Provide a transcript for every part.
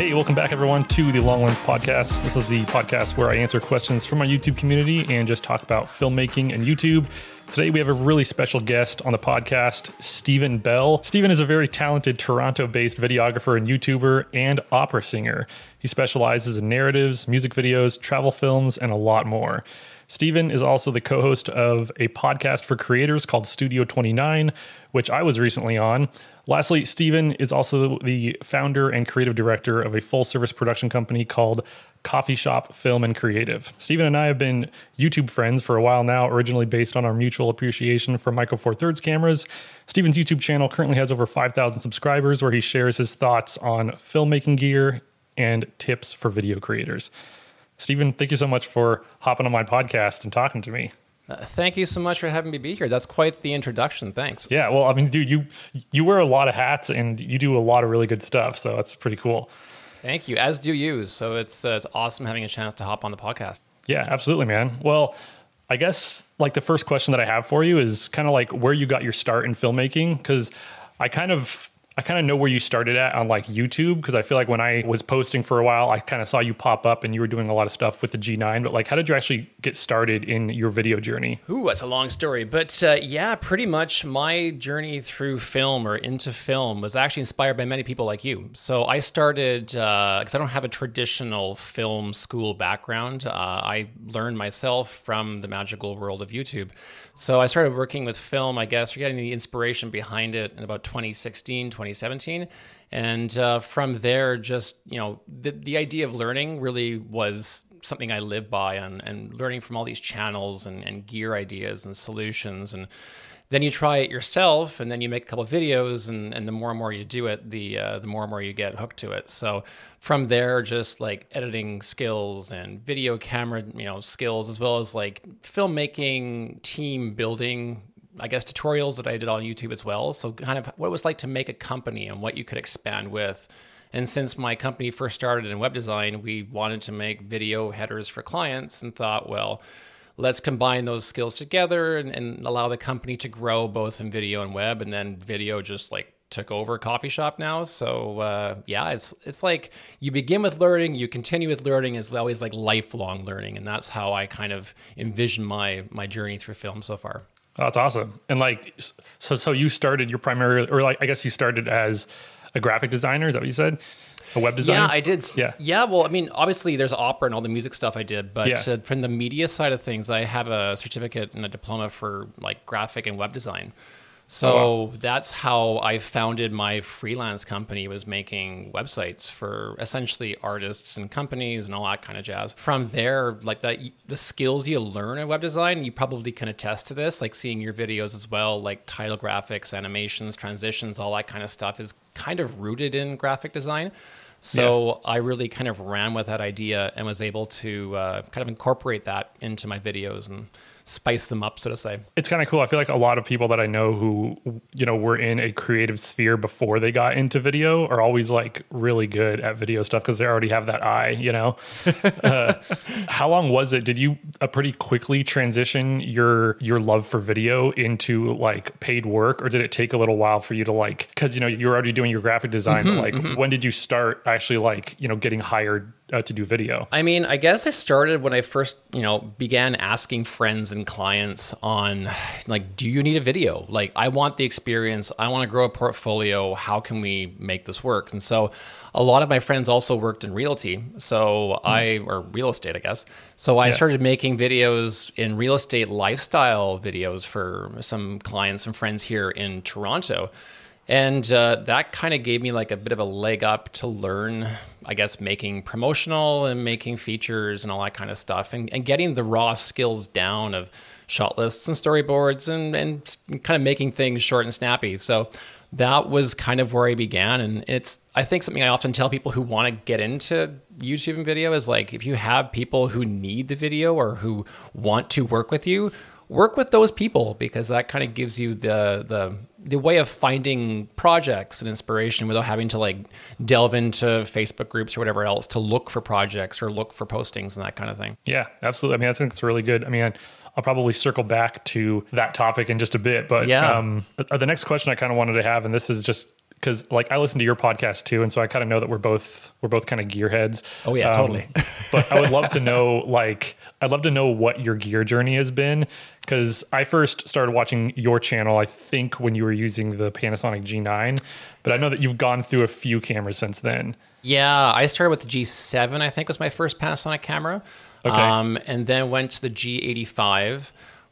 Hey, welcome back, everyone, to the Long Lens Podcast. This is the podcast where I answer questions from my YouTube community and just talk about filmmaking and YouTube. Today, we have a really special guest on the podcast, Stephen Bell. Stephen is a very talented Toronto based videographer and YouTuber and opera singer. He specializes in narratives, music videos, travel films, and a lot more. Stephen is also the co host of a podcast for creators called Studio 29, which I was recently on. Lastly, Stephen is also the founder and creative director of a full service production company called Coffee Shop Film and Creative. Stephen and I have been YouTube friends for a while now, originally based on our mutual appreciation for Micro Four Thirds cameras. Stephen's YouTube channel currently has over 5,000 subscribers, where he shares his thoughts on filmmaking gear and tips for video creators. Stephen, thank you so much for hopping on my podcast and talking to me. Uh, thank you so much for having me be here. That's quite the introduction. Thanks. Yeah, well, I mean, dude, you you wear a lot of hats and you do a lot of really good stuff, so that's pretty cool. Thank you. As do you. So it's uh, it's awesome having a chance to hop on the podcast. Yeah, absolutely, man. Well, I guess like the first question that I have for you is kind of like where you got your start in filmmaking because I kind of I kind of know where you started at on like YouTube because I feel like when I was posting for a while, I kind of saw you pop up and you were doing a lot of stuff with the G9. But like, how did you actually get started in your video journey? Ooh, that's a long story. But uh, yeah, pretty much my journey through film or into film was actually inspired by many people like you. So I started because uh, I don't have a traditional film school background. Uh, I learned myself from the magical world of YouTube. So I started working with film, I guess, getting the inspiration behind it in about 2016, 2017. And uh, from there, just, you know, the, the idea of learning really was something I live by and, and learning from all these channels and, and gear ideas and solutions. And then you try it yourself and then you make a couple of videos and, and the more and more you do it the uh, the more and more you get hooked to it so from there just like editing skills and video camera you know skills as well as like filmmaking team building I guess tutorials that I did on YouTube as well. So kind of what it was like to make a company and what you could expand with. And since my company first started in web design, we wanted to make video headers for clients and thought, well, let's combine those skills together and, and allow the company to grow both in video and web. And then video just like took over coffee shop now. So uh, yeah, it's it's like you begin with learning, you continue with learning. It's always like lifelong learning, and that's how I kind of envision my my journey through film so far. That's awesome. And like, so so you started your primary, or like I guess you started as a graphic designer. Is that what you said? a web designer? Yeah, I did. Yeah, yeah. Well, I mean, obviously, there's opera and all the music stuff I did, but yeah. uh, from the media side of things, I have a certificate and a diploma for like graphic and web design. So oh, wow. that's how I founded my freelance company was making websites for essentially artists and companies and all that kind of jazz. From there, like that the skills you learn in web design, you probably can attest to this, like seeing your videos as well, like title graphics, animations, transitions, all that kind of stuff is kind of rooted in graphic design. So yeah. I really kind of ran with that idea and was able to uh, kind of incorporate that into my videos and spice them up, so to say. It's kind of cool. I feel like a lot of people that I know who, you know, were in a creative sphere before they got into video are always like really good at video stuff because they already have that eye, you know? uh, how long was it? Did you uh, pretty quickly transition your your love for video into like paid work or did it take a little while for you to like, because, you know, you're already doing your graphic design, mm-hmm, but like mm-hmm. when did you start actually like, you know, getting hired uh, to do video? I mean, I guess I started when I first, you know, began asking friends and clients on like, do you need a video? Like, I want the experience. I want to grow a portfolio. How can we make this work? And so, a lot of my friends also worked in realty. So mm. I, or real estate, I guess. So I yeah. started making videos in real estate lifestyle videos for some clients and friends here in Toronto. And uh, that kind of gave me like a bit of a leg up to learn, I guess, making promotional and making features and all that kind of stuff and, and getting the raw skills down of shot lists and storyboards and, and kind of making things short and snappy. So that was kind of where I began. And it's, I think, something I often tell people who want to get into YouTube and video is like, if you have people who need the video or who want to work with you, work with those people because that kind of gives you the the the way of finding projects and inspiration without having to like delve into Facebook groups or whatever else to look for projects or look for postings and that kind of thing. Yeah, absolutely. I mean, I think it's really good. I mean, I'll probably circle back to that topic in just a bit, but yeah. um, the next question I kind of wanted to have, and this is just because like I listen to your podcast too, and so I kind of know that we're both we're both kind of gearheads. Oh yeah, um, totally. but I would love to know like I'd love to know what your gear journey has been because I first started watching your channel I think when you were using the Panasonic G9, but I know that you've gone through a few cameras since then. Yeah, I started with the G7. I think was my first Panasonic camera. Okay. Um, and then went to the G85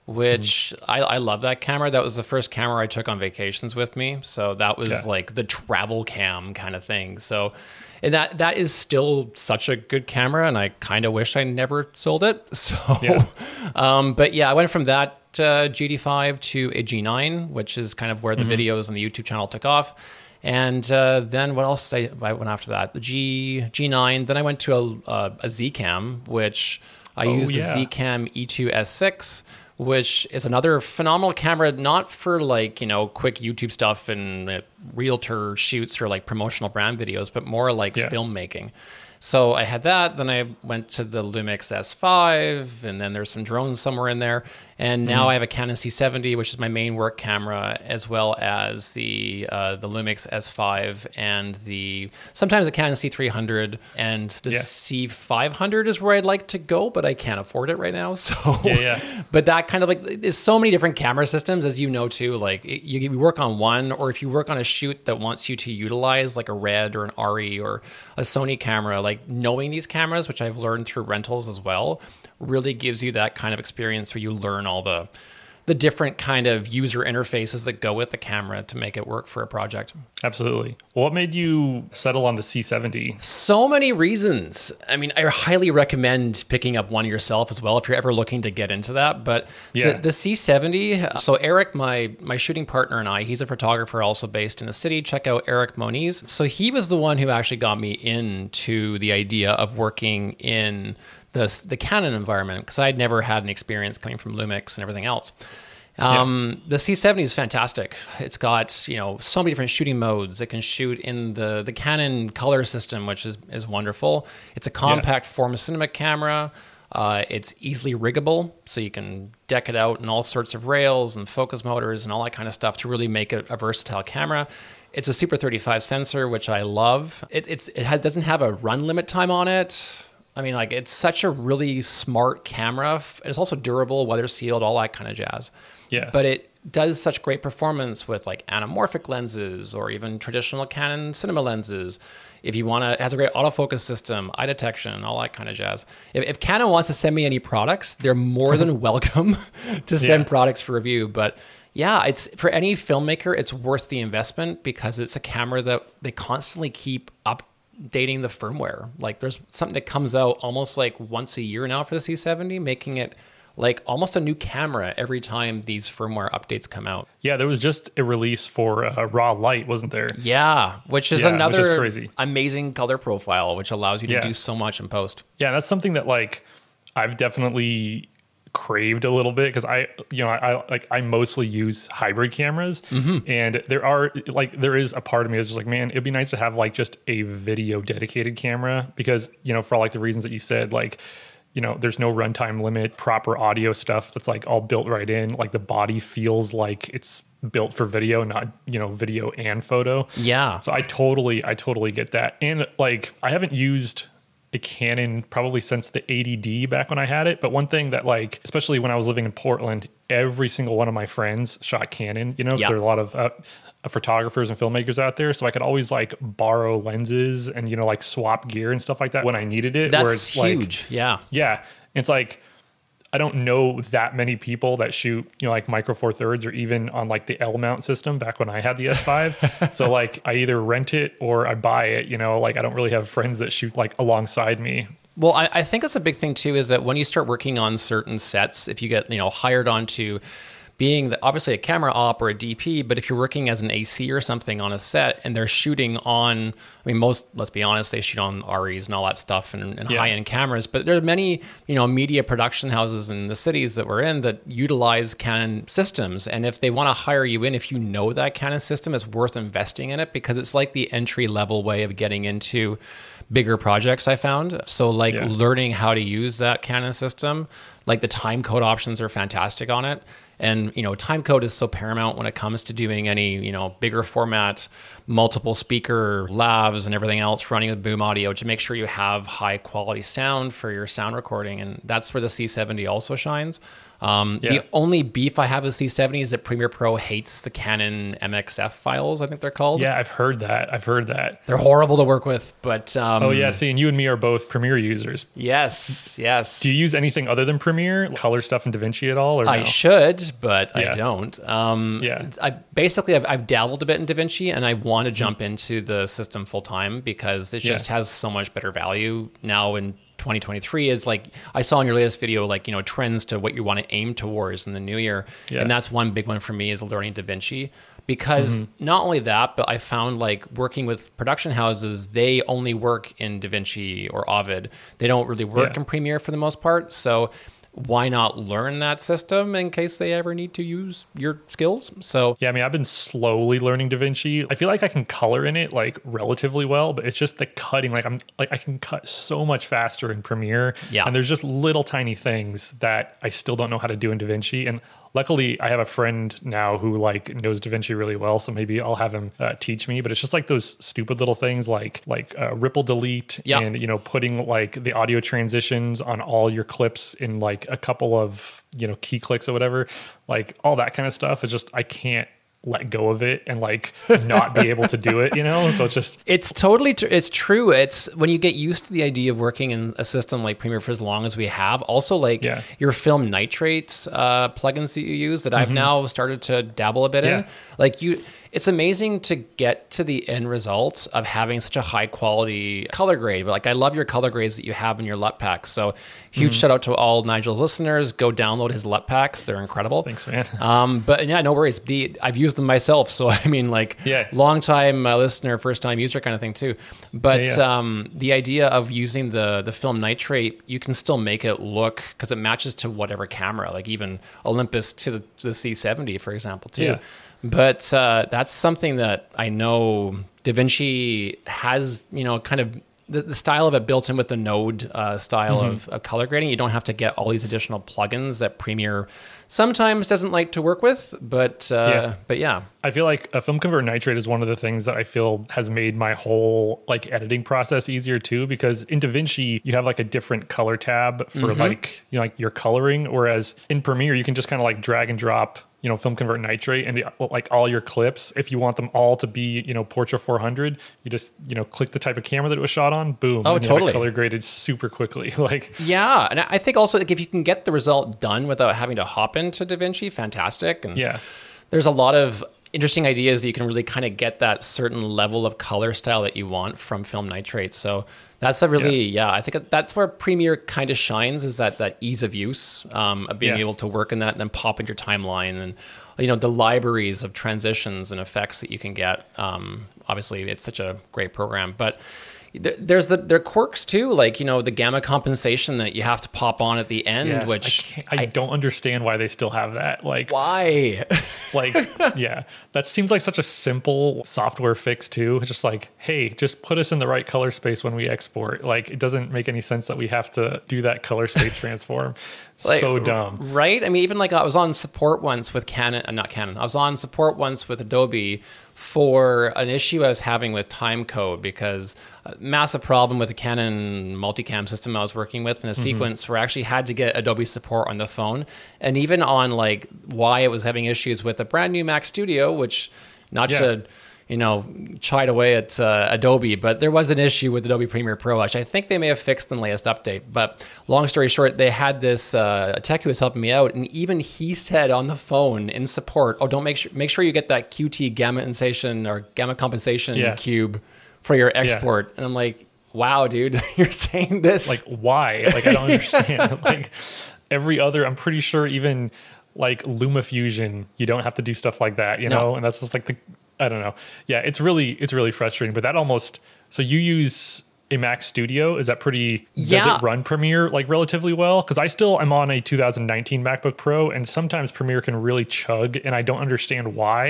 which mm. I, I love that camera. That was the first camera I took on vacations with me. So that was yeah. like the travel cam kind of thing. So and that that is still such a good camera and I kind of wish I never sold it. So yeah. um, but yeah, I went from that uh, G85 to a G9, which is kind of where the mm-hmm. videos and the YouTube channel took off. And uh, then what else I, I, went after that? The G G9. Then I went to a, a, a Zcam, which I oh, used yeah. the Zcam E2 S6 which is another phenomenal camera, not for like, you know, quick YouTube stuff and uh, realtor shoots or like promotional brand videos, but more like yeah. filmmaking. So I had that. Then I went to the Lumix S5, and then there's some drones somewhere in there. And now mm-hmm. I have a Canon C70, which is my main work camera, as well as the uh, the Lumix S5 and the sometimes the Canon C300 and the yeah. C500 is where I'd like to go, but I can't afford it right now. So yeah, yeah. but that kind of like there's so many different camera systems, as you know too. Like you, you work on one, or if you work on a shoot that wants you to utilize like a Red or an ARRI or a Sony camera, like knowing these cameras, which I've learned through rentals as well really gives you that kind of experience where you learn all the the different kind of user interfaces that go with the camera to make it work for a project. Absolutely. what made you settle on the C70? So many reasons. I mean, I highly recommend picking up one yourself as well if you're ever looking to get into that. But yeah. the, the C70, so Eric, my my shooting partner and I, he's a photographer also based in the city. Check out Eric Moniz. So he was the one who actually got me into the idea of working in the the Canon environment because I'd never had an experience coming from Lumix and everything else. Um, yeah. The C70 is fantastic. It's got you know so many different shooting modes. It can shoot in the the Canon color system, which is is wonderful. It's a compact yeah. form of cinema camera. Uh, it's easily riggable, so you can deck it out in all sorts of rails and focus motors and all that kind of stuff to really make it a versatile camera. It's a Super 35 sensor, which I love. It, it's it has, doesn't have a run limit time on it. I mean, like it's such a really smart camera. It's also durable, weather sealed, all that kind of jazz. Yeah. But it does such great performance with like anamorphic lenses or even traditional Canon cinema lenses. If you want to, it has a great autofocus system, eye detection, all that kind of jazz. If, if Canon wants to send me any products, they're more than welcome to send yeah. products for review. But yeah, it's for any filmmaker, it's worth the investment because it's a camera that they constantly keep up dating the firmware. Like there's something that comes out almost like once a year now for the C70, making it like almost a new camera every time these firmware updates come out. Yeah, there was just a release for uh, raw light, wasn't there? Yeah, which is yeah, another which is crazy. amazing color profile, which allows you to yeah. do so much in post. Yeah, that's something that like I've definitely craved a little bit because I, you know, I, I, like I mostly use hybrid cameras, mm-hmm. and there are like there is a part of me that's just like, man, it'd be nice to have like just a video dedicated camera because you know for all like the reasons that you said, like you know, there's no runtime limit, proper audio stuff that's like all built right in. Like the body feels like it's built for video, not, you know, video and photo. Yeah. So I totally, I totally get that. And like, I haven't used a Canon probably since the 80D back when I had it. But one thing that like, especially when I was living in Portland, every single one of my friends shot Canon. You know, yep. there are a lot of uh, photographers and filmmakers out there, so I could always like borrow lenses and you know like swap gear and stuff like that when I needed it. That's where it's huge. Like, yeah, yeah. It's like I don't know that many people that shoot, you know, like micro four thirds or even on like the L mount system back when I had the S5. so like I either rent it or I buy it, you know, like I don't really have friends that shoot like alongside me. Well, I, I think that's a big thing too, is that when you start working on certain sets, if you get, you know, hired onto being obviously a camera op or a DP, but if you're working as an AC or something on a set and they're shooting on, I mean, most, let's be honest, they shoot on REs and all that stuff and, and yeah. high end cameras, but there are many, you know, media production houses in the cities that we're in that utilize Canon systems. And if they want to hire you in, if you know that Canon system, it's worth investing in it because it's like the entry level way of getting into bigger projects I found. So like yeah. learning how to use that Canon system, like the time code options are fantastic on it And you know, time code is so paramount when it comes to doing any you know bigger format, multiple speaker lavs and everything else running with boom audio to make sure you have high quality sound for your sound recording. And that's where the C70 also shines. Um, Yeah. The only beef I have with C70 is that Premiere Pro hates the Canon MXF files. I think they're called. Yeah, I've heard that. I've heard that. They're horrible to work with, but um, Oh yeah, see, and you and me are both Premiere users. yes, yes. Do you use anything other than Premiere, color stuff in DaVinci at all, or I no? should, but I don't. Um, Yeah. I basically I've, I've dabbled a bit in DaVinci, and I want Mm-hmm. to jump into the system full time because it just has so much better value now in 2023. Is like I saw in your latest video, like you know trends to what you want to aim towards in the new year, Yeah. and that's one big one for me is learning DaVinci. Because Mm-hmm. not only that, but I found like working with production houses, they only work in DaVinci or Avid. They don't really work Yeah. in Premiere for the most part. So why not learn that system in case they ever need to use your skills? So Yeah, I mean, I've been slowly learning DaVinci. I feel like I can color in it like relatively well, but it's just the cutting. Like I'm like I can cut so much faster in Premiere. Yeah. And there's just little tiny things that I still don't know how to do in DaVinci. And luckily, I have a friend now who like knows DaVinci really well, so maybe I'll have him uh, teach me. But it's just like those stupid little things like like uh, ripple delete Yeah. and you know putting like the audio transitions on all your clips in like a couple of you know key clicks or whatever. Like all that kind of stuff is just I can't let go of it and like not be able to do it, you know? So it's just It's totally tr- it's true. It's when you get used to the idea of working in a system like Premiere for as long as we have. Also, like Yeah. your film nitrates uh, plugins that you use that I've now started to dabble a bit in. Mm-hmm. Like you, it's amazing to get to the end result of having such a high quality color grade. But like I love your color grades that you have in your LUT packs. So huge Mm-hmm. shout out to all Nigel's listeners. Go download his LUT packs. They're incredible. thanks, man. Um, but yeah, no worries. The I've used them myself, so I mean, like, Yeah. long time uh, listener, first time user kind of thing too. But Yeah, yeah. Um, the idea of using the the film nitrate, you can still make it look because it matches to whatever camera, like even Olympus to the, to the C70, for example, too. Yeah. But uh, that's something that I know DaVinci has, you know, kind of the, the style of it built in with the node uh, style Mm-hmm. of, of color grading. You don't have to get all these additional plugins that Premiere sometimes doesn't like to work with. But uh, Yeah. but yeah, I feel like a FilmConvert Nitrate is one of the things that I feel has made my whole like editing process easier too. Because in DaVinci you have like a different color tab for Mm-hmm. like you know like your coloring, whereas in Premiere you can just kind of like drag and drop you know FilmConvert Nitrate and the, like all your clips. If you want them all to be you know Portra 400, you just you know click the type of camera that it was shot on, boom, Oh, and you have it totally. color graded super quickly. like yeah, and I think also like if you can get the result done without having to hop into DaVinci, fantastic. And yeah, there's a lot of interesting ideas that you can really kind of get that certain level of color style that you want from film nitrate. So that's a really yeah. I think that's where Premiere kind of shines is that that ease of use um, of being Yeah. able to work in that and then pop in your timeline and you know the libraries of transitions and effects that you can get. Um, obviously, it's such a great program, but. Th- There's the there are quirks too, like you know the gamma compensation that you have to pop on at the end, Yes, which I, can't, I, don't understand why they still have that. Like why? like yeah that seems like such a simple software fix too It's just like hey just put us in the right color space when we export like it doesn't make any sense that we have to do that color space transform Like, so dumb Right? I mean, even like I was on support once with Canon, uh, not Canon. I was on support once with Adobe for an issue I was having with time code because a massive problem with the Canon multicam system I was working with in a mm-hmm. sequence where I actually had to get Adobe support on the phone. And even on like why it was having issues with a brand new Mac Studio, which not Yeah. to you know, chide away at uh, Adobe, but there was an issue with Adobe Premiere Pro, which I think they may have fixed in the latest update. But long story short, they had this uh, a tech who was helping me out, and even he said on the phone in support, "Oh, don't make sure make sure you get that QT gamma compensation or gamma compensation Yeah. cube for your export." And I'm like, "Wow, dude, you're saying this like why like i don't understand like every other i'm pretty sure even like lumafusion you don't have to do stuff like that you No. know and that's just like the i don't know. Yeah it's really it's really frustrating but that almost so you use a Mac Studio is that pretty does it run Premiere like relatively well? Cuz I still am on a 2019 MacBook Pro and sometimes Premiere can really chug and I don't understand why.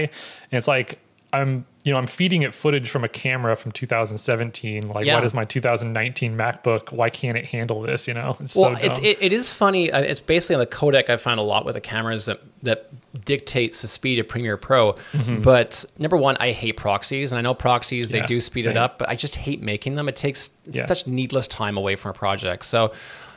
And it's like I'm you know I'm feeding it footage from a camera from 2017. Like, Yeah. why does my 2019 MacBook? Why can't it handle this? You know, it's Well, so it's it, it is funny. uh, It's basically on the codec. I find a lot with the cameras that that dictates the speed of Premiere Pro. But number one, I hate proxies, and I know proxies they Mm-hmm. Yeah, do speed same. it up, but I just hate making them. It takes it's Yeah. such needless time away from a project. So.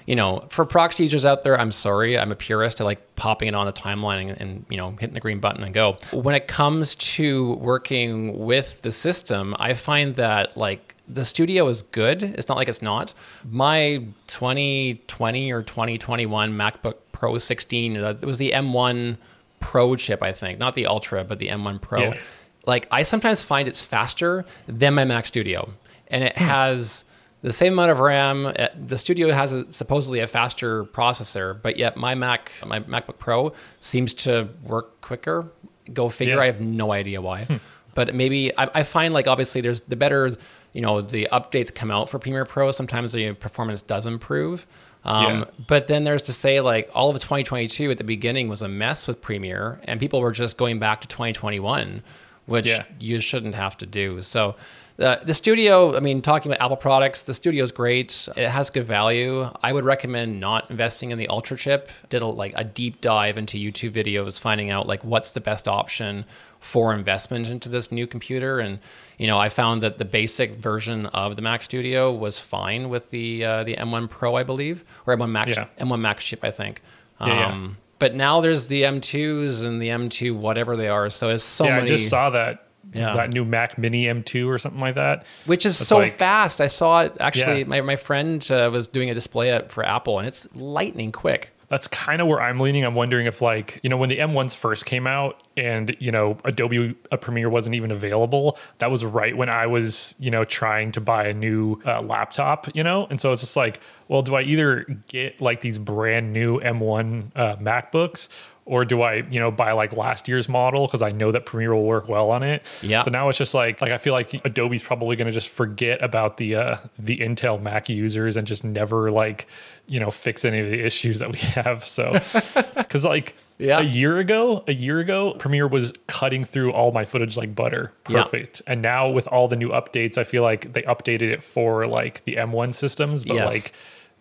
You know, for proxy users out there, I'm sorry. I'm a purist. I like popping it on the timeline and, and you know hitting the green button and go. When it comes to working with the system, I find that like the studio is good. It's not like it's not. My 2020 or 2021 MacBook Pro 16, uh, it was the M1 Pro chip, I think, not the Ultra, but the M1 Pro. Yeah. Like I sometimes find it's faster than my Mac Studio, and Hmm. it has the same amount of RAM. Uh, The Studio has a, supposedly a faster processor, but yet my Mac, my MacBook Pro, seems to work quicker. Go figure. Yeah. I have no idea why, but maybe I, I find like obviously there's the better you know the updates come out for Premiere Pro. Sometimes the performance does improve. Um, Yeah. But then there's to say like all of 2022 at the beginning was a mess with Premiere, and people were just going back to 2021, which Yeah. you shouldn't have to do. So. Uh, the studio, I mean, talking about Apple products, the studio is great. It has good value. I would recommend not investing in the Ultra chip. Did a, like a deep dive into YouTube videos, finding out like what's the best option for investment into this new computer. And you know, I found that the basic version of the Mac Studio was fine with the uh, the M1 Pro, I believe, or M1 Max Yeah. M1 Max chip, I think. Yeah, yeah. Um, But now there's the M2s and the M2 whatever they are. So it's so yeah, many. I just saw that Yeah. that new Mac Mini M2 or something like that. which is It's so like- fast. I saw it actually. Yeah. My, my friend uh, was doing a display for Apple, and it's lightning quick. That's kind of where I'm leaning. I'm wondering if, like, you know, when the M1s first came out and, you know, Adobe uh, Premiere wasn't even available, that was right when I was, you know, trying to buy a new uh, laptop, you know? And so it's just like, well, do I either get like these brand new M1 uh, MacBooks or do I, you know, buy like last year's model because I know that Premiere will work well on it? Yeah. So now it's just like, like I feel like Adobe's probably going to just forget about the uh, the Intel Mac users and just never like, you know, fix any of the issues that we have. So, because like Yeah. a year ago, a year ago, Premiere was cutting through all my footage like butter, Yeah. perfect. And now with all the new updates, I feel like they updated it for like the M1 systems, but Yes. like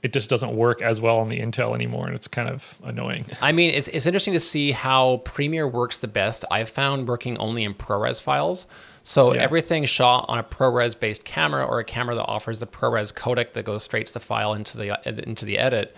it just doesn't work as well on the Intel anymore, and it's kind of annoying. I mean, it's, it's interesting to see how Premiere works the best. I've found working only in ProRes files. So Yeah. everything shot on a ProRes based camera or a camera that offers the ProRes codec that goes straight to the file into the into the edit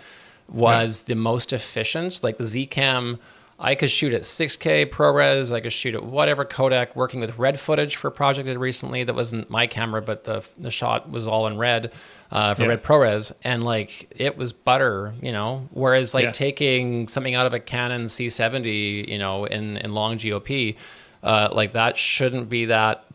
was the most efficient. Like the Zcam, I could shoot at 6K ProRes. I could shoot at whatever codec. Working with red footage for a project I did recently that wasn't my camera, but the the shot was all in red uh, for Yeah. red ProRes, and like it was butter, you know. Whereas like Yeah. taking something out of a Canon C70, you know, in in long GOP, uh, like that shouldn't be that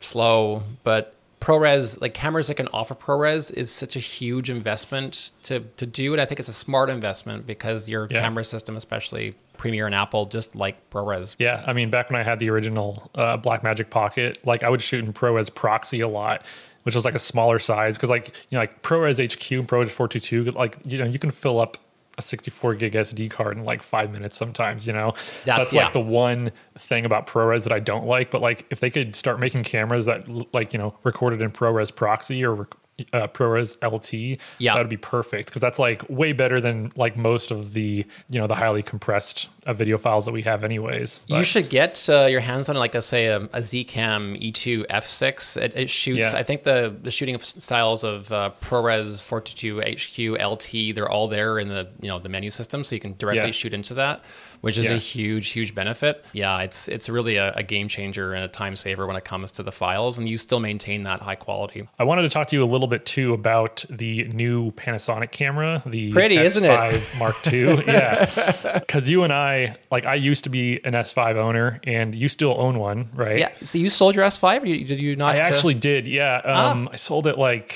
slow. But ProRes, like cameras that can offer ProRes, is such a huge investment to to do, and I think it's a smart investment because your Yeah. camera system, especially Premiere and Apple, just like ProRes. Yeah, I mean, back when I had the original uh, Blackmagic Pocket, like I would shoot in ProRes Proxy a lot, which was like a smaller size because, like, you know, like ProRes HQ and ProRes 422, like, you know, you can fill up a 64 gig SD card in like five minutes sometimes, you know? so That's- that's yeah. like the one thing about ProRes that I don't like. But like, if they could start making cameras that, like, you know, recorded in ProRes Proxy or uh, ProRes LT, Yeah. that would be perfect because that's like way better than like most of the, you know, the highly compressed uh, video files that we have, anyways. You should get uh, your hands on like a say a, a Zcam E2 F6. It, it shoots. Yeah. I think the the shooting styles of uh, ProRes 422 HQ LT they're all there in the you know the menu system, so you can directly Yeah. shoot into that, which is Yeah. a huge huge benefit. Yeah, it's it's really a, a game changer and a time saver when it comes to the files, and you still maintain that high quality. I wanted to talk to you a little bit too about the new Panasonic camera, the Pretty, S5 isn't it? Mark II. Yeah, because you and I, like, I used to be an S5 owner, and you still own one, right? Yeah. So you sold your S5? Or did you not? I uh, actually did. Yeah, Ah. um, I sold it like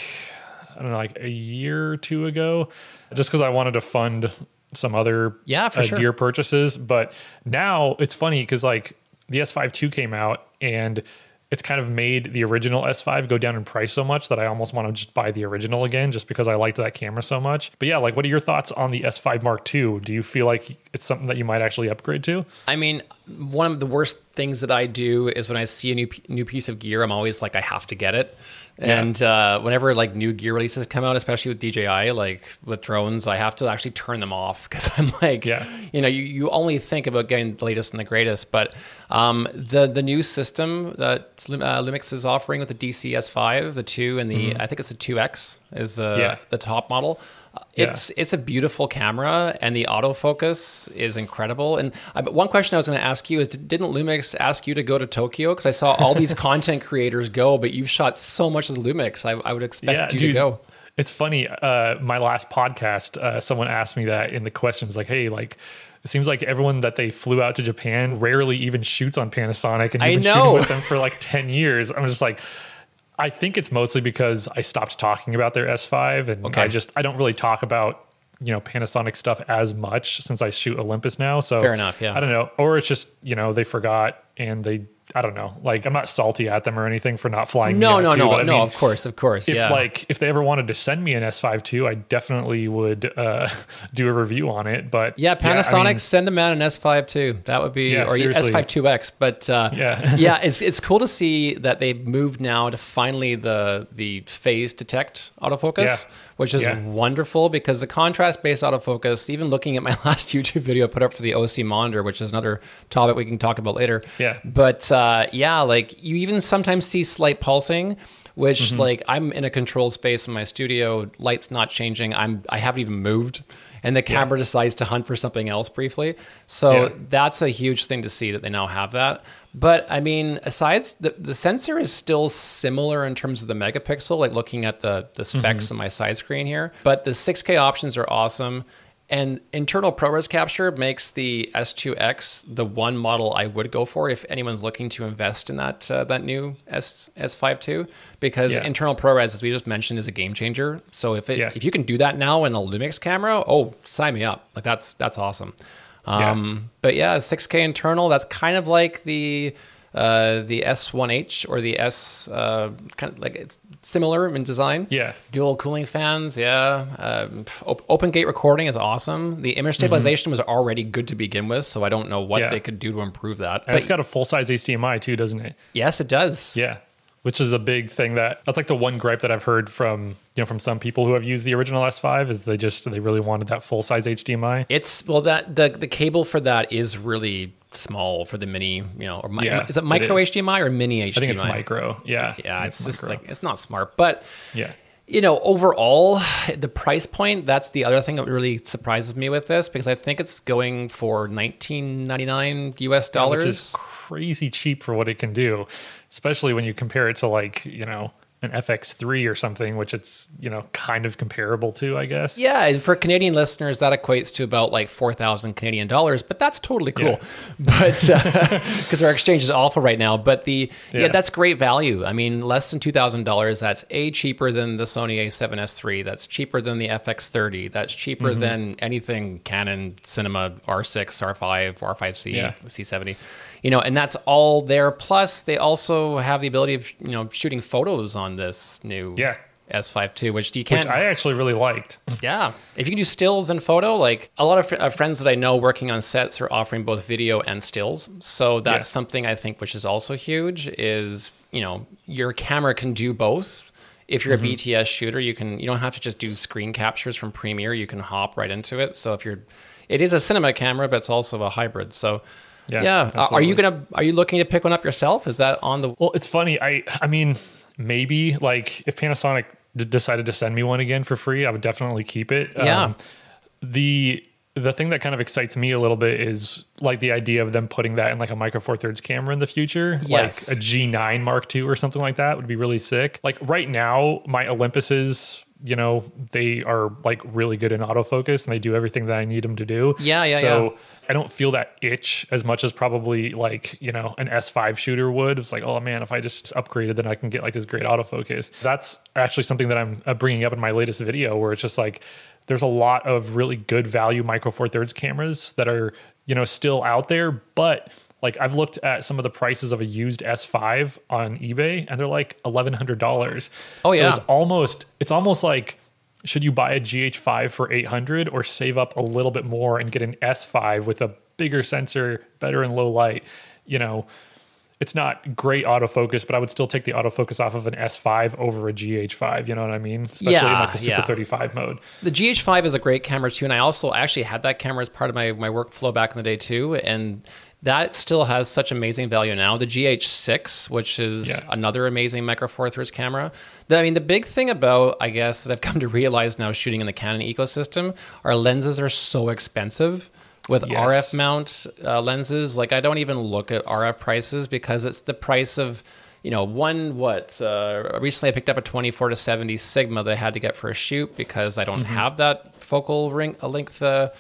I don't know, like a year or two ago, just because I wanted to fund some other Yeah, for uh, sure. gear purchases. But now it's funny because like the S5 II came out and it's kind of made the original S5 go down in price so much that I almost want to just buy the original again just because I liked that camera so much. But yeah, like what are your thoughts on the S5 Mark II? Do you feel like it's something that you might actually upgrade to? I mean, one of the worst things that I do is when I see a new new piece of gear, I'm always like, I have to get it. And uh, whenever like new gear releases come out, especially with DJI, like with drones, I have to actually turn them off because I'm like, Yeah. you know, you, you only think about getting the latest and the greatest. But um, the the new system that uh, Lumix is offering with the DCS5, the two, and the I think it's the 2X is the Mm-hmm. Yeah. the top model. Uh, Yeah. It's it's a beautiful camera, and the autofocus is incredible. And one question I was going to ask you is, did- didn't Lumix ask you to go to Tokyo? Because I saw all these content creators go, but you've shot so much with Lumix. I, I would expect you to go. It's funny. Uh, my last podcast, uh, someone asked me that in the questions, like, "Hey, like, it seems like everyone that they flew out to Japan rarely even shoots on Panasonic, and I you've been know. shooting with them for like ten years." I'm just like, I think it's mostly because I stopped talking about their S5, and Okay. I just I don't really talk about you know Panasonic stuff as much since I shoot Olympus now. So Fair enough, yeah. I don't know, or it's just you know they forgot and they. I don't know. Like I'm not salty at them or anything for not flying. me No, no, too, no, no. mean, of course, of course. if yeah. like if they ever wanted to send me an S5 too, I definitely would uh, do a review on it. But Yeah, Panasonic I mean, send them out an S5 too. That would be Yeah, or seriously. S5 2X. But uh, Yeah. yeah, it's it's cool to see that they've moved now to finally the the phase detect autofocus, Yeah. Which is Yeah. wonderful because the contrast based autofocus. Even looking at my last YouTube video I put up for the OC monitor, which is another topic we can talk about later. Yeah. But uh, yeah, like you even sometimes see slight pulsing. Which Mm-hmm. like I'm in a controlled space in my studio, lights not changing. I'm I haven't even moved, and the camera decides to hunt for something else briefly. So Yeah. that's a huge thing to see that they now have that. But I mean, aside the, the sensor is still similar in terms of the megapixel, like looking at the the specs Mm-hmm. on my side screen here. But the 6K options are awesome. And internal ProRes capture makes the S2X the one model I would go for if anyone's looking to invest in that uh, that new S S5 II because Yeah. internal ProRes, as we just mentioned, is a game changer. So if it Yeah. if you can do that now in a Lumix camera, oh, sign me up! Like that's that's awesome. Yeah. Um, But yeah, 6K internal. That's kind of like the uh, the S1H or the S uh, kind of like it's similar in design. Yeah. Dual cooling fans, yeah. Um, op- open gate recording is awesome. The Mm-hmm. image stabilization was already good to begin with, so I don't know what Yeah. they could do to improve that. and it's But got a full size HDMI too, doesn't it? yes, it does. Yeah. Which is a big thing that that's like the one gripe that I've heard from you know from some people who have used the original S5 is they just they really wanted that full size HDMI. It's well that the the cable for that is really small for the mini, you know, or mi- Yeah, is it micro it is. HDMI or mini HDMI? I think it's micro. Yeah. Yeah, it's, just micro. like it's not smart, but Yeah. You know, overall, the price point, that's the other thing that really surprises me with this because I think it's going for 19.99 US dollars. which is crazy cheap for what it can do, especially when you compare it to like you know an FX3 or something, which it's you know kind of comparable to, I guess. yeah, and for Canadian listeners, that equates to about like 4,000 Canadian dollars, but that's totally cool. Yeah. But because our exchange is awful right now, but the yeah. Yeah. that's great value. I mean, less than $2,000, that's A, cheaper than the Sony A7S3, that's cheaper than the FX30, that's cheaper Mm-hmm. than anything Canon Cinema R6, R5, R5C, Yeah. C70. You know, and that's all there. Plus, they also have the ability of you know shooting photos on this new Yeah. S5 II, which you can't. Which I actually really liked. Yeah, if you can do stills and photo, like a lot of fr- uh, friends that I know working on sets are offering both video and stills. So that's Yeah. something I think which is also huge. Is you know your camera can do both. If you're a BTS shooter, you can you don't have to just do screen captures from Premiere. You can hop right into it. So if you're, it is a cinema camera, but it's also a hybrid. So Yeah, yeah, Uh, are you gonna are you looking to pick one up yourself? Is that on the Well, it's funny. I I mean, maybe like if Panasonic d- decided to send me one again for free, I would definitely keep it. Um, Yeah. the the thing that kind of excites me a little bit is like the idea of them putting that in like a micro four thirds camera in the future, Yes. like a G9 Mark II or something like that would be really sick. Like right now, my Olympuses, you know, they are like really good in autofocus and they do everything that I need them to do. Yeah, yeah, yeah. So yeah. I don't feel that itch as much as probably like, you know, an S5 shooter would. It's like, oh man, if I just upgraded, then I can get like this great autofocus. That's actually something that I'm uh, bringing up in my latest video where it's just like, there's a lot of really good value micro four thirds cameras that are, you know, still out there, but like I've looked at some of the prices of a used S5 on eBay and they're like $1,100. Oh, yeah. So it's almost, it's almost like, should you buy a GH5 for 800 or save up a little bit more and get an S5 with a bigger sensor, better in low light. You know, it's not great autofocus, but I would still take the autofocus off of an S5 over a GH5. You know what I mean? Especially in like the Super yeah. 35 mode. The GH5 is a great camera too, and I also actually had that camera as part of my, my workflow back in the day too, and that still has such amazing value now. The GH6, which is Yeah. another amazing Micro Four Thirds camera. The, I mean, the big thing about I guess that I've come to realize now shooting in the Canon ecosystem, our lenses are so expensive. With Yes. RF mount uh, lenses, like I don't even look at RF prices because it's the price of you know, one what uh, recently I picked up a 24 to 70 Sigma that I had to get for a shoot because I don't have that focal ring a length uh,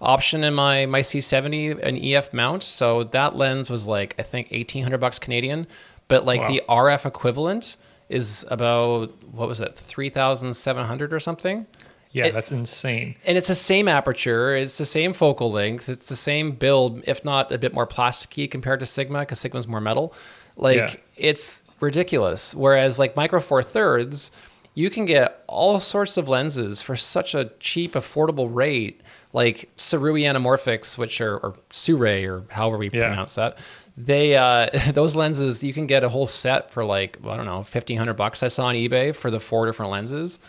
option in my my C70 an EF mount. So that lens was like I think 1800 bucks Canadian, but like Wow. the RF equivalent is about what was it 3700 or something. Yeah, It- that's insane. And it's the same aperture, it's the same focal length, it's the same build, if not a bit more plasticky compared to Sigma, because Sigma's more metal. Like Yeah. It's ridiculous. Whereas like Micro Four Thirds, you can get all sorts of lenses for such a cheap, affordable rate, like Sirui anamorphics, which are or Surrey or however we Yeah. pronounce that. They uh, those lenses you can get a whole set for like I don't know fifteen hundred bucks. I saw on eBay for the four different lenses.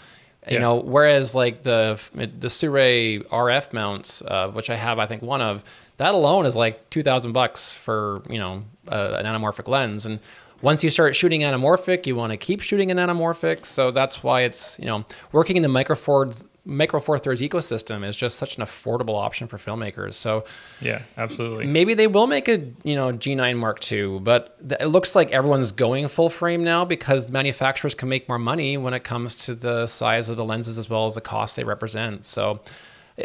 You Yeah. know, whereas like the the Surrey RF mounts, uh, which I have, I think one of that alone is like two thousand bucks for you know uh, an anamorphic lens. And once you start shooting anamorphic, you want to keep shooting an anamorphic. So that's why it's you know working in the Micro Four Micro Four Thirds ecosystem is just such an affordable option for filmmakers. So Yeah, absolutely. maybe they will make a you know G9 Mark II, but th- it looks like everyone's going full frame now because manufacturers can make more money when it comes to the size of the lenses as well as the cost they represent. So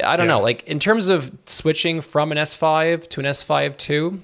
I don't Yeah. know, like in terms of switching from an S5 to an S5 II,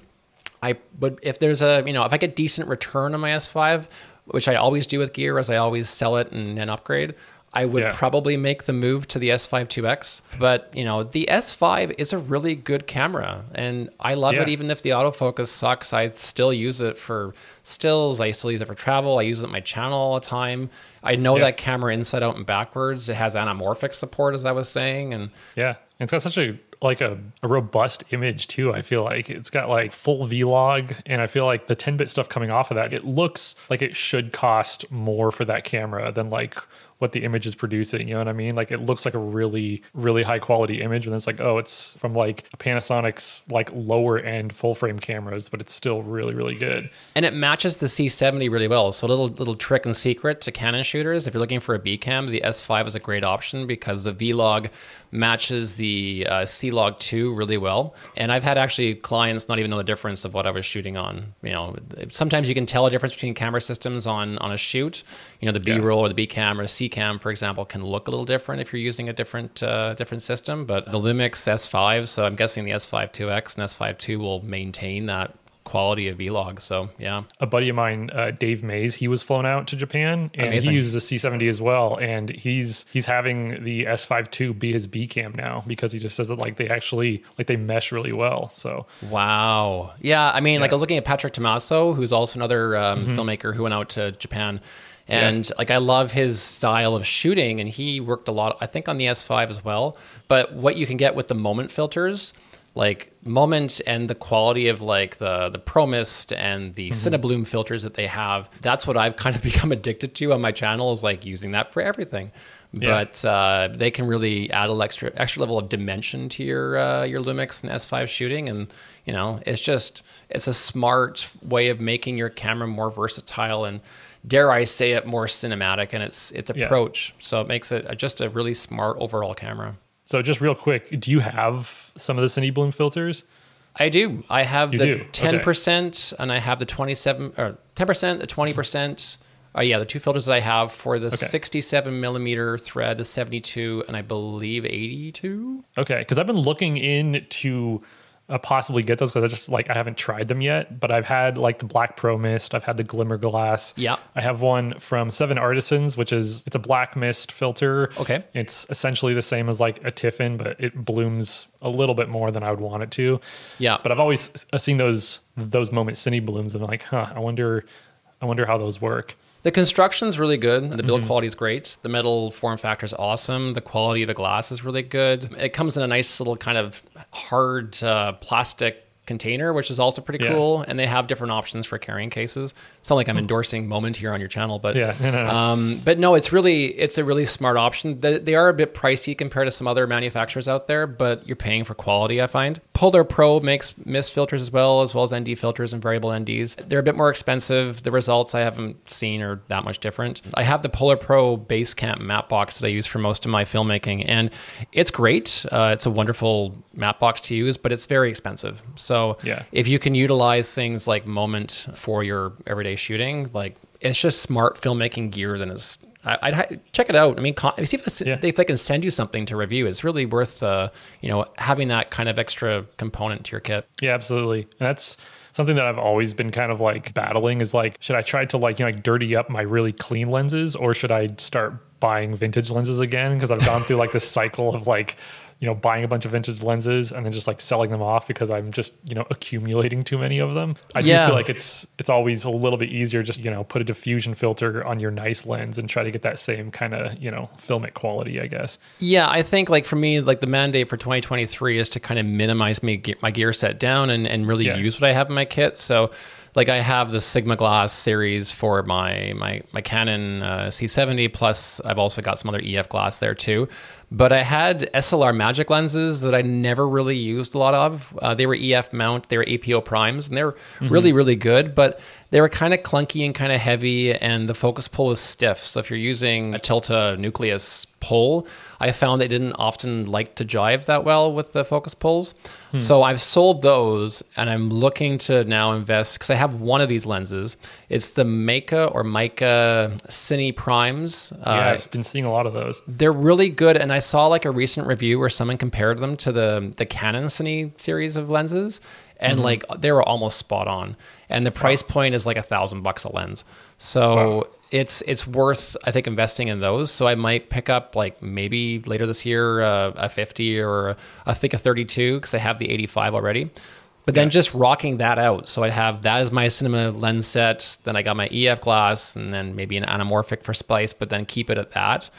I but if there's a you know if I get decent return on my S5, which I always do with gear, as I always sell it and, and upgrade. I would Yeah. probably make the move to the S5 2X, but you know the S5 is a really good camera, and I love it. Even if the autofocus sucks, I still use it for stills. I still use it for travel. I use it my channel all the time. I know Yeah. that camera inside out and backwards. It has anamorphic support, as I was saying, and Yeah, it's got such a like a, a robust image too. I feel like it's got like full vlog, and I feel like the 10-bit stuff coming off of that, it looks like it should cost more for that camera than like what the image is producing. You know what I mean? Like it looks like a really really high quality image, and it's like oh, it's from like Panasonic's like lower end full frame cameras, but it's still really really good. and it matches the C70 really well. So a little little trick and secret to Canon shooters, if you're looking for a B cam, the S5 is a great option because the Vlog matches the uh, C-Log 2 really well. And I've had actually clients not even know the difference of what I was shooting on. You know, sometimes you can tell a difference between camera systems on on a shoot. You know, the B-roll or the B cam or C cam, for example, can look a little different if you're using a different uh, different system. But the Lumix S5, so I'm guessing the S5 2X and S5 II will maintain that quality of Vlog. So yeah. a buddy of mine, uh, Dave Mays, he was flown out to Japan and Amazing. he uses a C70 as well. And he's he's having the S5 II be his B cam now because he just says that like they actually like they mesh really well. So Wow. Yeah. I mean, like I was looking at Patrick Tommaso, who's also another um, filmmaker who went out to Japan. And like I love his style of shooting, and he worked a lot, I think, on the S5 as well. But what you can get with the moment filters, like moment and the quality of like the the Pro Mist and the Cinebloom filters that they have, that's what I've kind of become addicted to on my channel is like using that for everything. Yeah. But uh, they can really add an extra extra level of dimension to your uh, your Lumix and S5 shooting, and you know it's just it's a smart way of making your camera more versatile and dare I say it more cinematic in its its Yeah. approach. So it makes it just a really smart overall camera. So just real quick, do you have some of the Cine Bloom filters? I do. I have You the ten percent, and I have the twenty-seven or ten percent, the twenty percent. Oh yeah, the two filters that I have for the sixty-seven millimeter thread, the seventy-two, and I believe eighty-two. Okay, because I've been looking into uh, possibly get those because I just like I haven't tried them yet. But I've had like the Black Pro Mist, I've had the Glimmer Glass. Yeah. I have one from Seven Artisans, which is it's a black mist filter. Okay. it's essentially the same as like a Tiffen, but it blooms a little bit more than I would want it to. Yeah. but I've always seen those those moment cine blooms. and I'm like, huh, I wonder. I wonder how those work. The construction's really good. The build quality is great. The metal form factor is awesome. The quality of the glass is really good. It comes in a nice little kind of hard uh, plastic container, which is also pretty Yeah. cool. And they have different options for carrying cases. It's not like I'm endorsing Moment here on your channel, but Yeah, no, no, no. um, but no, it's really it's a really smart option. They, they are a bit pricey compared to some other manufacturers out there, but you're paying for quality. I find Polar Pro makes mist filters as well, as well as ND filters and variable NDs. They're a bit more expensive. The results I haven't seen are that much different. I have the Polar Pro Basecamp matte box that I use for most of my filmmaking, and it's great. Uh, it's a wonderful matte box to use, but it's very expensive. So Yeah. if you can utilize things like Moment for your everyday shooting, like it's just smart filmmaking gear. Then is I- I'd check it out. I mean, see if, Yeah. if they can send you something to review. It's really worth uh, you know having that kind of extra component to your kit. Yeah, absolutely. And that's something that I've always been kind of like battling is like, should I try to like, you know, like dirty up my really clean lenses or should I start buying vintage lenses again? Because I've gone through like this cycle of like, you know, buying a bunch of vintage lenses and then just like selling them off because I'm just, you know, accumulating too many of them. I do feel like it's it's always a little bit easier just, you know, put a diffusion filter on your nice lens and try to get that same kind of, you know, filmic quality, I guess. Yeah, I think like for me, like the mandate for 2023 is to kind of minimize me my gear set down and, and really Yeah. use what I have in my kit. So like I have the Sigma Glass series for my my my Canon uh, C70 plus I've also got some other EF glass there too. But I had SLR Magic lenses that I never really used a lot of. Uh, they were EF mount, they were APO primes, and they were really really good. But they were kind of clunky and kind of heavy, and the focus pull was stiff. So if you're using a Tilta nucleus pull, I found they didn't often like to jive that well with the focus pulls. So I've sold those, and I'm looking to now invest because I have one of these lenses. It's the Meike or Meike Cine Primes. Yeah, Uh, I've been seeing a lot of those. they're really good, and I saw like a recent review where someone compared them to the the Canon Cine series of lenses, and like they were almost spot on. And the price point is like a thousand bucks a lens, so Wow. it's it's worth I think investing in those. So I might pick up like maybe later this year uh, a fifty or I think a thirty two because I have the eighty five already. But then just rocking that out. So I have that as my cinema lens set. Then I got my EF glass and then maybe an anamorphic for splice, but then keep it at that.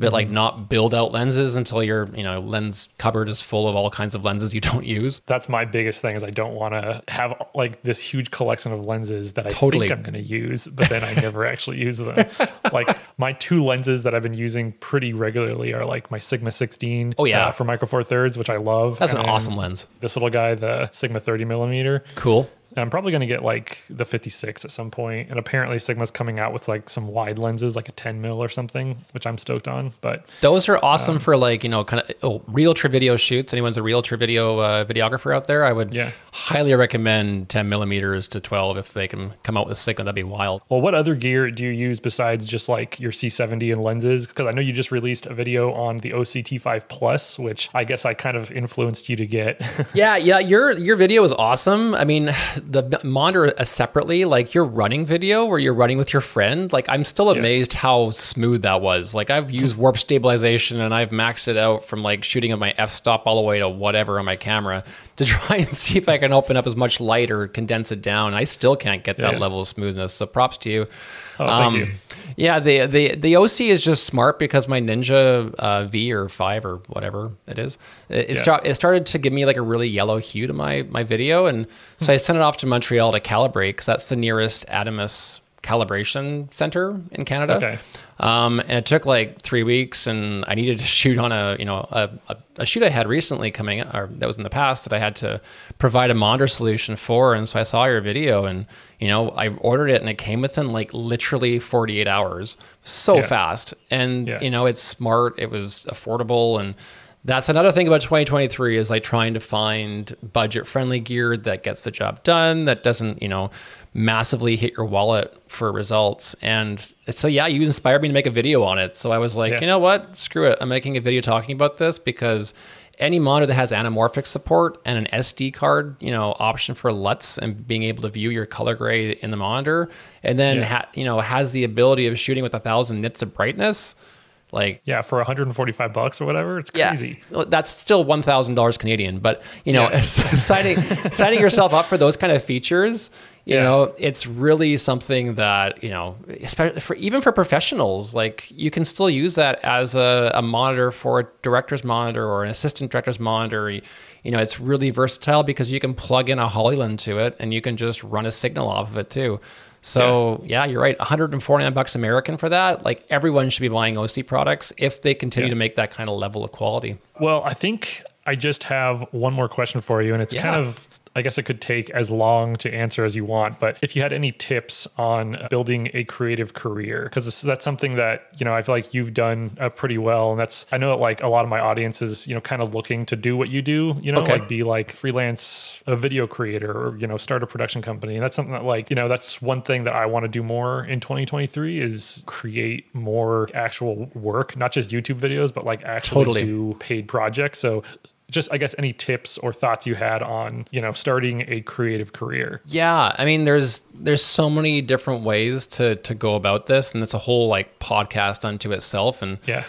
But like not build out lenses until your, you know, lens cupboard is full of all kinds of lenses you don't use. that's my biggest thing is I don't want to have like this huge collection of lenses that I Totally. think I'm going to use, but then I never actually use them. like my two lenses that I've been using pretty regularly are like my Sigma 16 Oh, yeah. uh, for Micro Four Thirds, which I love. That's and an awesome lens. This little guy, the Sigma 30 millimeter. Cool. And I'm probably going to get like the 56 at some point. And apparently Sigma's coming out with like some wide lenses, like a 10 mil or something, which I'm stoked on. But Those are awesome for like, you know, kind of oh, realtor video shoots. Anyone's a realtor video uh, videographer out there, I would Yeah. highly recommend 10 millimeters to 12 if they can come out with Sigma. That'd be wild. Well, what other gear do you use besides just like your C70 and lenses? Because I know you just released a video on the OCT5 Plus, which I guess I kind of influenced you to get. Yeah, yeah, your your video was awesome. I mean, the monitor separately, like your running video where you're running with your friend, like I'm still amazed how smooth that was. Like I've used warp stabilization and I've maxed it out from like shooting at my f-stop all the way to whatever on my camera to try and see if I can open up as much light or condense it down. I still can't get that Yeah. level of smoothness. So props to you. Oh, thank you. Yeah, the the the OC is just smart because my Ninja uh, V or five or whatever it is, it, it, Yeah. start, it started to give me like a really yellow hue to my my video, and so I sent it off to Montreal to calibrate because that's the nearest Atomos calibration center in Canada. Okay. Um, and it took like three weeks, and I needed to shoot on a you know a, a, a shoot I had recently coming, or that was in the past that I had to provide a monitor solution for, and so I saw your video, and you know I ordered it, and it came within like literally 48 hours, so Yeah. fast, and Yeah. you know it's smart, it was affordable, and that's another thing about 2023 is like trying to find budget friendly gear that gets the job done that doesn't you know massively hit your wallet for results and so yeah you inspired me to make a video on it so i was like Yeah. you know what screw it i'm making a video talking about this because any monitor that has anamorphic support and an sd card you know option for luts and being able to view your color grade in the monitor and then Yeah. ha- you know has the ability of shooting with a thousand nits of brightness Like yeah, for 145 bucks or whatever, it's crazy. Yeah. That's still $1,000 Canadian, but you know, yeah. signing signing yourself up for those kind of features, you yeah. know, it's really something that, you know, especially for even for professionals, like you can still use that as a, a monitor for a director's monitor or an assistant director's monitor. You, you know, it's really versatile because you can plug in a Hollyland to it and you can just run a signal off of it too. So yeah. yeah, you're right. 149 bucks American for that. Like everyone should be buying OC products if they continue yeah. to make that kind of level of quality. Well, I think I just have one more question for you, and it's yeah. kind of I guess it could take as long to answer as you want, but if you had any tips on building a creative career, because that's something that, you know, I feel like you've done uh, pretty well. And that's, I know that like a lot of my audience is, you know, kind of looking to do what you do, you know, okay. like be like freelance, a video creator or, you know, start a production company. And that's something that like, you know, that's one thing that I want to do more in 2023 is create more actual work, not just YouTube videos, but like actually totally. do paid projects. So just I guess any tips or thoughts you had on you know starting a creative career. Yeah, I mean there's there's so many different ways to to go about this, and it's a whole like podcast unto itself. And yeah.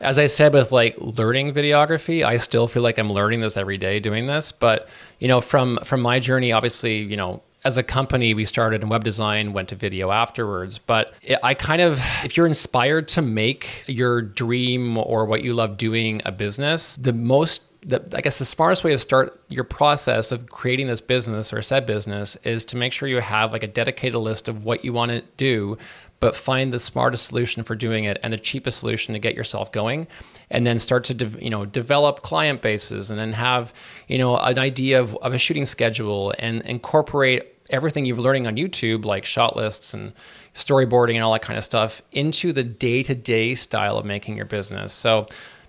As I said with like learning videography, I still feel like I'm learning this every day doing this. But you know, from from my journey, obviously, you know, as a company, we started in web design, went to video afterwards. But I kind of, if you're inspired to make your dream or what you love doing a business, the most the, I guess the smartest way to start your process of creating this business or said business is to make sure you have like a dedicated list of what you want to do, but find the smartest solution for doing it and the cheapest solution to get yourself going, and then start to de- you know develop client bases and then have you know an idea of, of a shooting schedule and incorporate everything you've learning on YouTube, like shot lists and storyboarding and all that kind of stuff, into the day to day style of making your business. So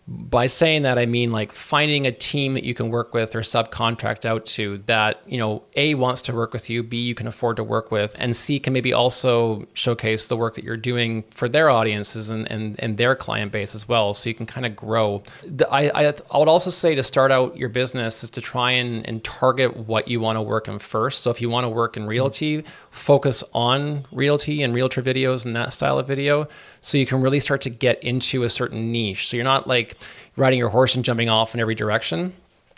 by saying that i mean like finding a team that you can work with or subcontract out to that you know a wants to work with you b you can afford to work with and c can maybe also showcase the work that you're doing for their audiences and and, and their client base as well so you can kind of grow I, I, I would also say to start out your business is to try and, and target what you want to work in first. So if you want to work in realty focus on realty and realtor videos and that style of video so you can really start to get into a certain niche. So you're not like riding your horse and jumping off in every direction.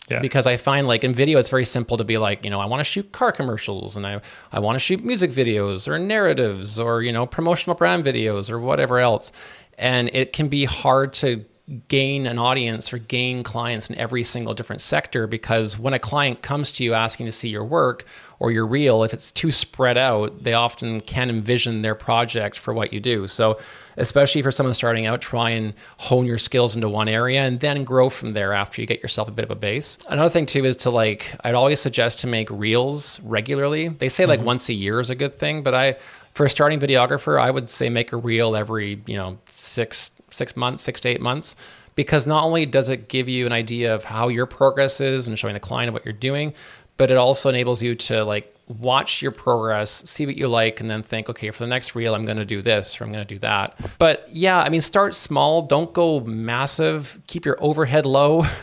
Yeah. Because I find like in video, it's very simple to be like, you know, I want to shoot car commercials and I, I want to shoot music videos or narratives or, you know, promotional brand videos or whatever else. And it can be hard to gain an audience or gain clients in every single different sector because when a client comes to you asking to see your work or your reel, if it's too spread out, they often can't envision their project for what you do. So especially for someone starting out, try and hone your skills into one area and then grow from there after you get yourself a bit of a base. Another thing too is to like, I'd always suggest to make reels regularly. They say like mm-hmm. once a year is a good thing, but I, for a starting videographer, I would say make a reel every, you know, six, six months, six to eight months because not only does it give you an idea of how your progress is and showing the client what you're doing, but it also enables you to like watch your progress, see what you like, and then think, okay, for the next reel, I'm going to do this or I'm going to do that. But yeah, I mean, start small. Don't go massive. Keep your overhead low.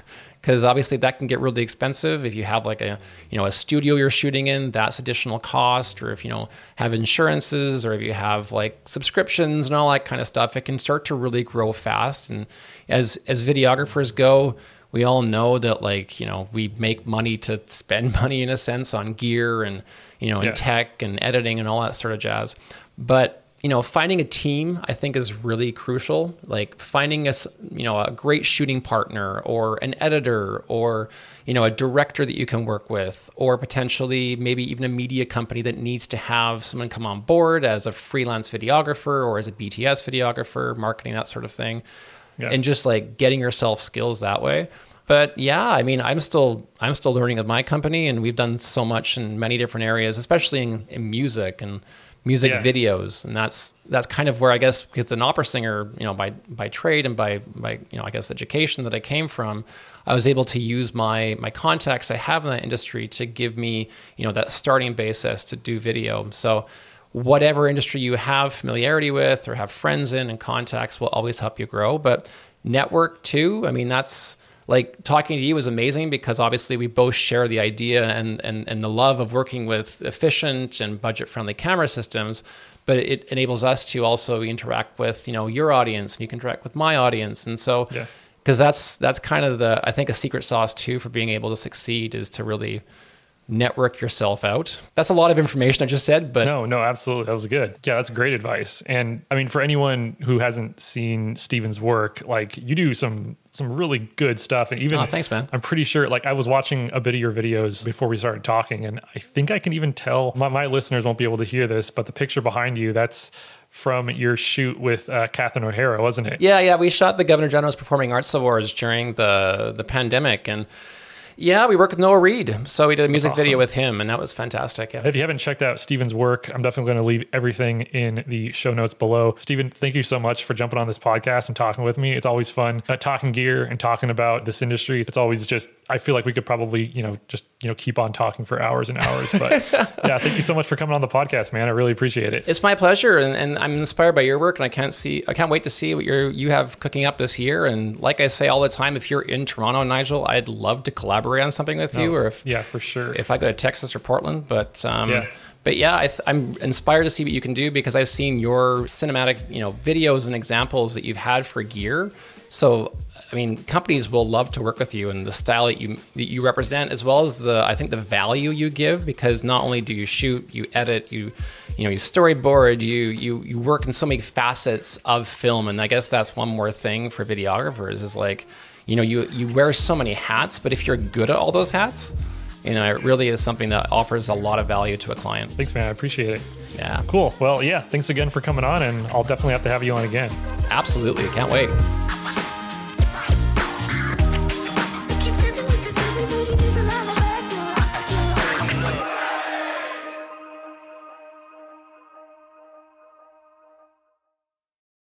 because obviously that can get really expensive if you have like a you know a studio you're shooting in that's additional cost or if you know have insurances or if you have like subscriptions and all that kind of stuff it can start to really grow fast and as as videographers go we all know that like you know we make money to spend money in a sense on gear and you know and yeah. tech and editing and all that sort of jazz but you know finding a team i think is really crucial like finding a you know a great shooting partner or an editor or you know a director that you can work with or potentially maybe even a media company that needs to have someone come on board as a freelance videographer or as a bts videographer marketing that sort of thing yeah. and just like getting yourself skills that way. But yeah, I mean, I'm still I'm still learning with my company, and we've done so much in many different areas, especially in, in music and music yeah. videos, and that's that's kind of where I guess because an opera singer, you know, by by trade and by by you know I guess education that I came from, I was able to use my my contacts I have in that industry to give me you know that starting basis to do video. So whatever industry you have familiarity with or have friends in and contacts will always help you grow. But network too, I mean, that's like talking to you was amazing because obviously we both share the idea and, and, and the love of working with efficient and budget friendly camera systems but it enables us to also interact with you know your audience and you can interact with my audience and so Yeah. because that's that's kind of the i think a secret sauce too for being able to succeed is to really network yourself out that's a lot of information i just said but No, no, absolutely. That was good. Yeah, that's great advice. And I mean, for anyone who hasn't seen Stephen's work, like you do some some really good stuff. And even Oh, thanks, man. I'm pretty sure. Like I was watching a bit of your videos before we started talking, and I think I can even tell my, my listeners won't be able to hear this, but the picture behind you that's from your shoot with uh, Catherine O'Hara, wasn't it? Yeah, yeah, we shot the Governor General's Performing Arts Awards during the the pandemic, and yeah, we worked with Noah Reid, so we did a music awesome. video with him, and that was fantastic. Yeah. If you haven't checked out Stephen's work, I'm definitely going to leave everything in the show notes below. Steven, thank you so much for jumping on this podcast and talking with me. It's always fun uh, talking gear and talking about this industry. It's always just, I feel like we could probably, you know, just, you know, keep on talking for hours and hours. But yeah, thank you so much for coming on the podcast, man. I really appreciate it. It's my pleasure, and, and I'm inspired by your work, and I can't see, I can't wait to see what you you have cooking up this year. And like I say all the time, if you're in Toronto, Nigel, I'd love to collaborate on something with you, or if yeah, for sure. if I go to Texas or Portland. But um, Yeah. but yeah, I th- I'm inspired to see what you can do because I've seen your cinematic, you know, videos and examples that you've had for gear. So I mean, companies will love to work with you and the style that you that you represent, as well as the I think the value you give because not only do you shoot, you edit, you you know, you storyboard, you you you work in so many facets of film, and I guess that's one more thing for videographers is like, you know, you you wear so many hats, but if you're good at all those hats, you know, it really is something that offers a lot of value to a client. Thanks, man. I appreciate it. Yeah, Cool. Well, yeah, thanks again for coming on, and I'll definitely have to have you on again. absolutely. Can't wait.